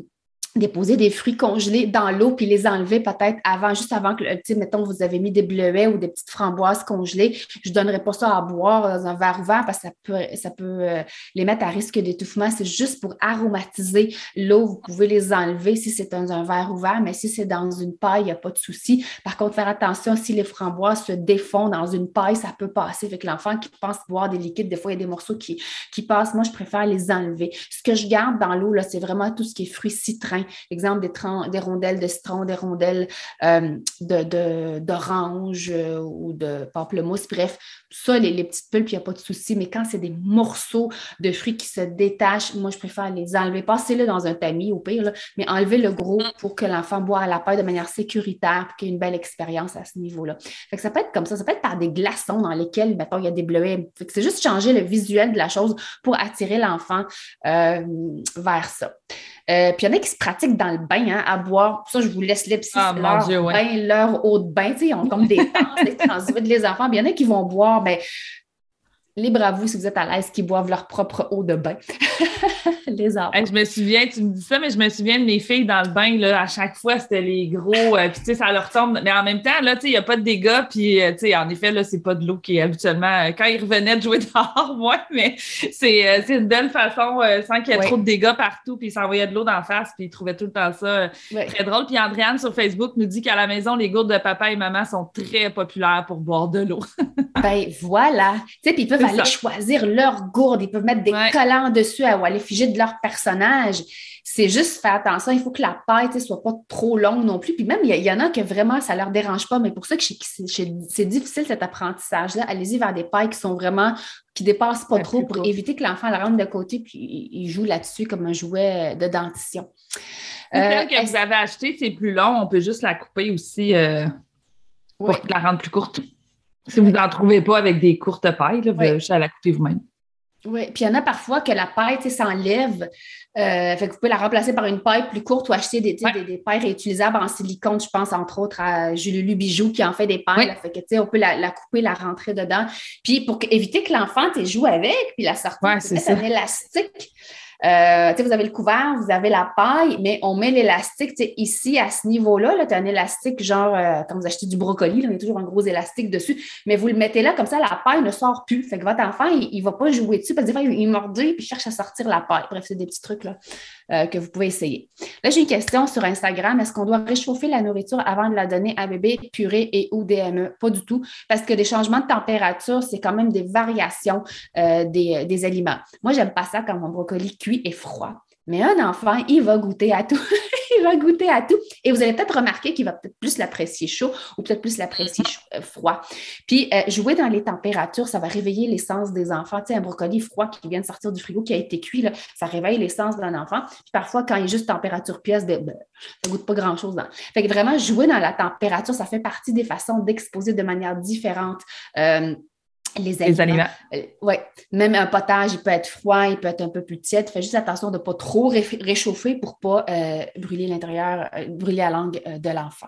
déposer des fruits congelés dans l'eau puis les enlever peut-être avant, juste avant que, tu sais, mettons, vous avez mis des bleuets ou des petites framboises congelées. Je ne donnerais pas ça à boire dans un verre ouvert parce que ça peut, ça peut euh, les mettre à risque d'étouffement. C'est juste pour aromatiser l'eau. Vous pouvez les enlever si c'est dans un verre ouvert, mais si c'est dans une paille, il n'y a pas de souci. Par contre, faire attention si les framboises se défont dans une paille, ça peut passer. Avec l'enfant qui pense boire des liquides, des fois, il y a des morceaux qui, qui passent. Moi, je préfère les enlever. Ce que je garde dans l'eau, là, c'est vraiment tout ce qui est fruits citrins exemple des, rondelles de citron, des rondelles euh, d'orange euh, ou de pamplemousse, bref, ça, les, petites pulpes, il n'y a pas de souci, mais quand c'est des morceaux de fruits qui se détachent, moi, je préfère les enlever. Passez-le dans un tamis au pire, mais enlevez le gros pour que l'enfant boive à la paille de manière sécuritaire, pour qu'il ait une belle expérience à ce niveau-là. ça peut être comme ça, ça peut être par des glaçons dans lesquels, mettons, il y a des bleuets. c'est juste changer le visuel de la chose pour attirer l'enfant euh, vers ça. Euh, puis il y en a qui se pratiquent dans le bain hein, à boire. Ça, je vous laisse les ah, leur bain, leur eau de bain. Ils ont comme des [laughs] temps, des les enfants. il y en a qui vont boire, ben, libre à vous si vous êtes à l'aise, qui boivent leur propre eau de bain. [laughs] les enfants. je me souviens, tu me dis ça, mais je me souviens de mes filles dans le bain, là, à chaque fois, c'était les gros, euh, puis tu sais, ça leur tombe. Mais en même temps, là, tu sais, il n'y a pas de dégâts, puis euh, tu sais, en effet, là, c'est pas de l'eau qui est habituellement, euh, quand ils revenaient de jouer [laughs] dehors, moi, mais c'est une belle façon, sans qu'il y ait trop de dégâts partout, puis ils s'envoyaient de l'eau d'en face, puis ils trouvaient tout le temps ça très drôle. Puis Andréane sur Facebook nous dit qu'à la maison, les gourdes de papa et maman sont très populaires pour boire de l'eau. [laughs] ben voilà. Tu sais, puis ils peuvent aller choisir leur gourde, ils peuvent mettre des collants dessus à, ou aller figer de leur personnage. C'est juste faire attention, il faut que la paille ne soit pas trop longue non plus. Puis même, il y, en a que vraiment, ça ne leur dérange pas, mais pour ça que c'est difficile cet apprentissage-là. Allez-y vers des pailles qui sont vraiment, qui ne dépassent pas trop pour éviter que l'enfant la rentre de côté puis il joue là-dessus comme un jouet de dentition. Euh, que vous avez acheté, c'est plus long, on peut juste la couper aussi euh, pour la rendre plus courte. Si vous n'en trouvez pas avec des courtes pailles, vous avez juste à la couper vous-même. Oui, puis il y en a parfois que la paille s'enlève. Euh, fait que vous pouvez la remplacer par une paille plus courte ou acheter des, des, pailles réutilisables en silicone. Je pense entre autres à Julie Bijoux qui en fait des pailles. fait que, on peut la, couper, la rentrer dedans. Puis pour éviter que l'enfant joue avec, puis la sortir, c'est un élastique. Euh, vous avez le couvert, vous avez la paille, mais on met l'élastique ici, à ce niveau-là. Là, tu as un élastique, genre, euh, quand vous achetez du brocoli, là, y a toujours un gros élastique dessus, mais vous le mettez là, comme ça, la paille ne sort plus. Fait que votre enfant, il ne va pas jouer dessus parce que des fois, il, mordit puis il cherche à sortir la paille. Bref, c'est des petits trucs là, euh, que vous pouvez essayer. Là, j'ai une question sur Instagram. Est-ce qu'on doit réchauffer la nourriture avant de la donner à bébé purée et ou DME? Pas du tout, parce que des changements de température, c'est quand même des variations des, des aliments. Moi, j'aime pas ça quand mon brocoli et froid. Mais un enfant, il va goûter à tout. [laughs] il va goûter à tout. Et vous allez peut-être remarquer qu'il va peut-être plus l'apprécier chaud ou peut-être plus l'apprécier euh, froid. Puis, euh, jouer dans les températures, ça va réveiller l'essence des enfants. Tu sais, un brocoli froid qui vient de sortir du frigo, qui a été cuit, ça réveille l'essence d'un enfant. Puis parfois, quand il est juste température pièce, ben, ben, ça ne goûte pas grand-chose. Fait que vraiment, jouer dans la température, ça fait partie des façons d'exposer de manière différente. Euh, les aliments. Euh, oui, même un potage, il peut être froid, il peut être un peu plus tiède. Fais juste attention de ne pas trop réchauffer pour ne pas euh, brûler l'intérieur, euh, brûler la langue de l'enfant.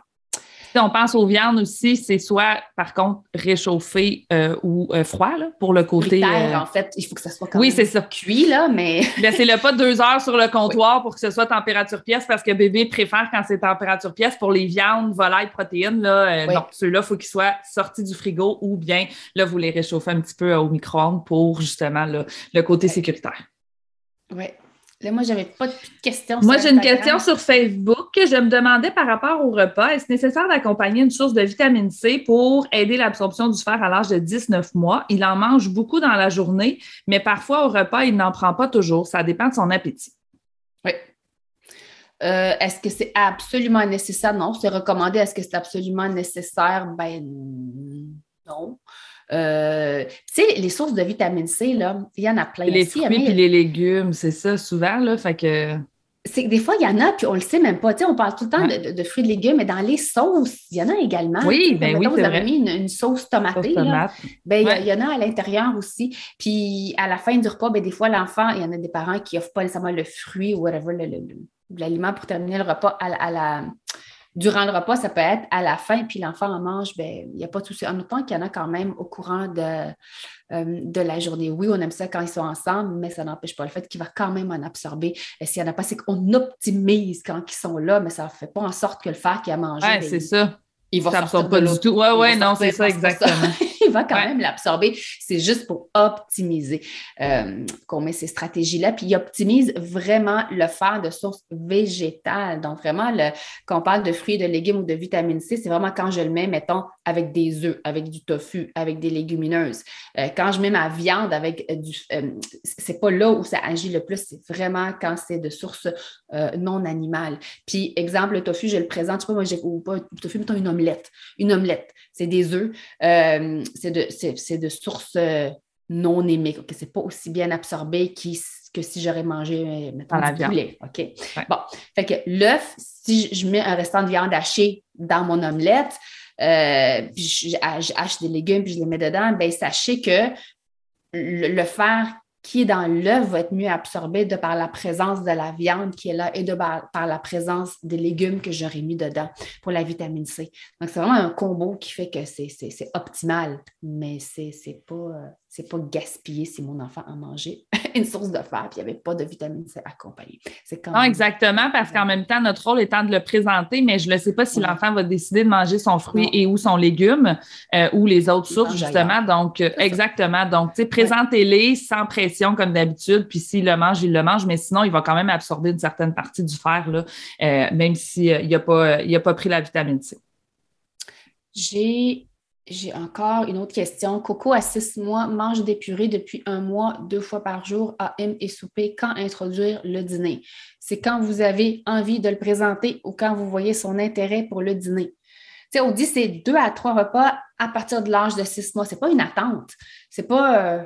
Si on pense aux viandes aussi, c'est soit, par contre, réchauffé euh, ou euh, froid, là, pour le côté. Euh, en fait, il faut que ça soit quand oui, c'est ça. cuit, là, mais. [laughs] Laissez-le pas deux heures sur le comptoir pour que ce soit température pièce parce que bébé préfère quand c'est température pièce pour les viandes, volailles, protéines. Là, Donc, ceux-là, il faut qu'ils soient sortis du frigo ou bien, là, vous les réchauffez un petit peu au micro-ondes pour justement le côté sécuritaire. Oui. Là, moi, j'avais pas de questions. Moi, j'ai une question sur Facebook. Je me demandais par rapport au repas, est-ce nécessaire d'accompagner une source de vitamine C pour aider l'absorption du fer à l'âge de 19 mois? Il en mange beaucoup dans la journée, mais parfois au repas, il n'en prend pas toujours. Ça dépend de son appétit. Oui. Euh, est-ce que c'est absolument nécessaire? Non. C'est recommandé. Est-ce que c'est absolument nécessaire? Ben non. Euh, tu sais, les sources de vitamine C, là, il y en a plein. Les fruits et les légumes, c'est ça, souvent, là, fait que... C'est que des fois, il y en a, puis on le sait même pas. Tu sais, on parle tout le temps de, fruits et de légumes, mais dans les sauces, il y en a également. Oui, bien oui, Vous avez mis une, sauce tomatée. Là. Ben, il, y, en a à l'intérieur aussi. Puis à la fin du repas, ben, des fois, l'enfant, il y en a des parents qui n'offrent pas nécessairement le fruit ou whatever, l'aliment pour terminer le repas à, la durant le repas, ça peut être à la fin, puis l'enfant en mange, ben, il n'y a pas tout ça. En autant qu'il y en a quand même au courant de, euh, de la journée. Oui, on aime ça quand ils sont ensemble, mais ça n'empêche pas le fait qu'il va quand même en absorber. Et s'il n'y en a pas, c'est qu'on optimise quand ils sont là, mais ça ne fait pas en sorte que le faire qui a mangé. Oui, ben, c'est ça. Il va ça pas du tout. Oui, oui, non, c'est ça, exactement. [laughs] il va quand même l'absorber. C'est juste pour optimiser euh, qu'on met ces stratégies-là. Puis il optimise vraiment le fer de source végétale. Donc, vraiment, le, quand on parle de fruits, de légumes ou de vitamine C, c'est vraiment quand je le mets, mettons, avec des œufs, avec du tofu, avec des légumineuses. Euh, quand je mets ma viande avec euh, du. c'est pas là où ça agit le plus, c'est vraiment quand c'est de source non animale. Puis, exemple, le tofu, je le présente, je sais pas, moi, j'ai, ou pas, le tofu, mettons une omelette. Une omelette, c'est des œufs c'est de, de sources euh, non aimées. Ce C'est pas aussi bien absorbé que si j'aurais mangé, euh, mettons, du poulet. OK? Bon. Fait que l'œuf, si je mets un restant de viande hachée dans mon omelette, euh, puis je, hache des légumes puis je les mets dedans, ben sachez que le fer qui est dans l'œuf va être mieux absorbé de par la présence de la viande qui est là et de par, la présence des légumes que j'aurais mis dedans pour la vitamine C. Donc, c'est vraiment un combo qui fait que c'est optimal, mais c'est pas, c'est pas gaspiller si mon enfant a mangé [laughs] une source de fer et il n'y avait pas de vitamine C accompagnée. C'est Non, exactement, parce qu'en même temps, notre rôle étant de le présenter, mais je ne sais pas si l'enfant va décider de manger son fruit et ou son légume euh, ou les autres sources, justement. Donc, euh, exactement. Donc, tu sais, présentez-les sans pression comme d'habitude, puis s'il le mange, il le mange, mais sinon, il va quand même absorber une certaine partie du fer, là, euh, même s'il n'a pas, pas pris la vitamine C. J'ai j'ai encore une autre question. Coco, à six mois, mange des purées depuis un mois, deux fois par jour, AM et souper. Quand introduire le dîner? C'est quand vous avez envie de le présenter ou quand vous voyez son intérêt pour le dîner? Tu sais, on dit c'est deux à trois repas à partir de l'âge de six mois. Ce n'est pas une attente. Ce n'est pas euh,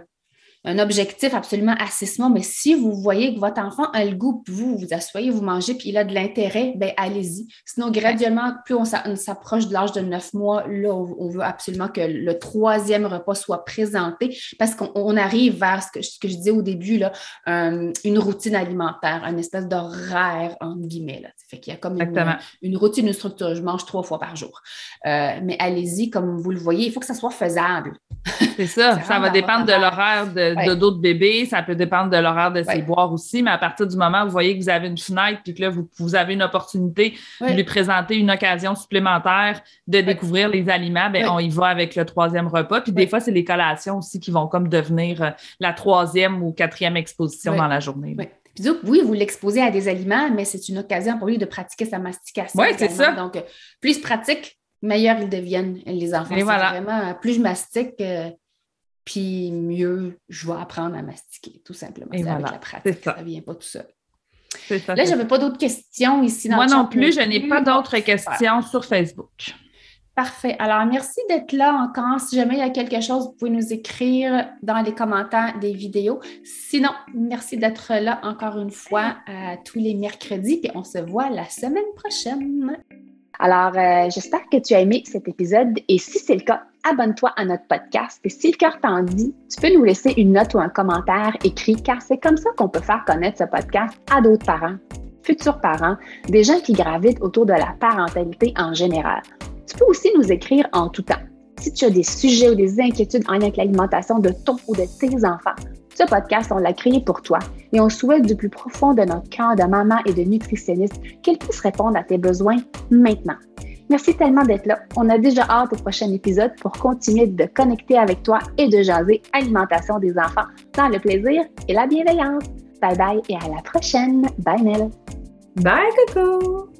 un objectif absolument à six mois, mais si vous voyez que votre enfant a le goût, puis vous vous asseyez, vous mangez, puis il a de l'intérêt, bien allez-y. Sinon, graduellement, plus on s'approche de l'âge de neuf mois, là, on veut absolument que le troisième repas soit présenté parce qu'on arrive vers ce que, ce que, je disais au début, là, une routine alimentaire, une espèce d'horaire, entre guillemets. Là. Fait qu'il y a comme une, routine, une structure. Je mange trois fois par jour. Euh, mais allez-y, comme vous le voyez, il faut que ça soit faisable. C'est ça. [laughs] ça va dépendre de l'horaire de d'autres bébés. Ça peut dépendre de l'horaire de ses boires aussi. Mais à partir du moment où vous voyez que vous avez une fenêtre puis que là, vous, avez une opportunité de lui présenter une occasion supplémentaire de découvrir les aliments, bien, on y va avec le troisième repas. Puis des fois, c'est les collations aussi qui vont comme devenir euh, la troisième ou quatrième exposition dans la journée. Puis oui, vous l'exposez à des aliments, mais c'est une occasion pour lui de pratiquer sa mastication. Oui, c'est ça. Donc, plus il pratique, meilleurs ils deviennent, les enfants. Et voilà. Vraiment, plus je mastique, euh, puis mieux je vais apprendre à mastiquer, tout simplement. C'est avec la pratique, ça ne vient pas tout seul. Là, je n'avais pas d'autres questions ici dans Moi non plus, je n'ai pas d'autres questions sur Facebook. Parfait. Alors, merci d'être là encore. Si jamais il y a quelque chose, vous pouvez nous écrire dans les commentaires des vidéos. Sinon, merci d'être là encore une fois euh, tous les mercredis et on se voit la semaine prochaine. Alors, euh, j'espère que tu as aimé cet épisode et si c'est le cas, abonne-toi à notre podcast et si le cœur t'en dit, tu peux nous laisser une note ou un commentaire écrit car c'est comme ça qu'on peut faire connaître ce podcast à d'autres parents, futurs parents, des gens qui gravitent autour de la parentalité en général. Tu peux aussi nous écrire en tout temps. Si tu as des sujets ou des inquiétudes en lien avec l'alimentation de ton ou de tes enfants, ce podcast, on l'a créé pour toi et on souhaite du plus profond de notre cœur de maman et de nutritionniste qu'elle puisse répondre à tes besoins maintenant. Merci tellement d'être là. On a déjà hâte au prochain épisode pour continuer de connecter avec toi et de jaser alimentation des enfants dans le plaisir et la bienveillance. Bye bye et à la prochaine. Bye Nell. Bye Coco.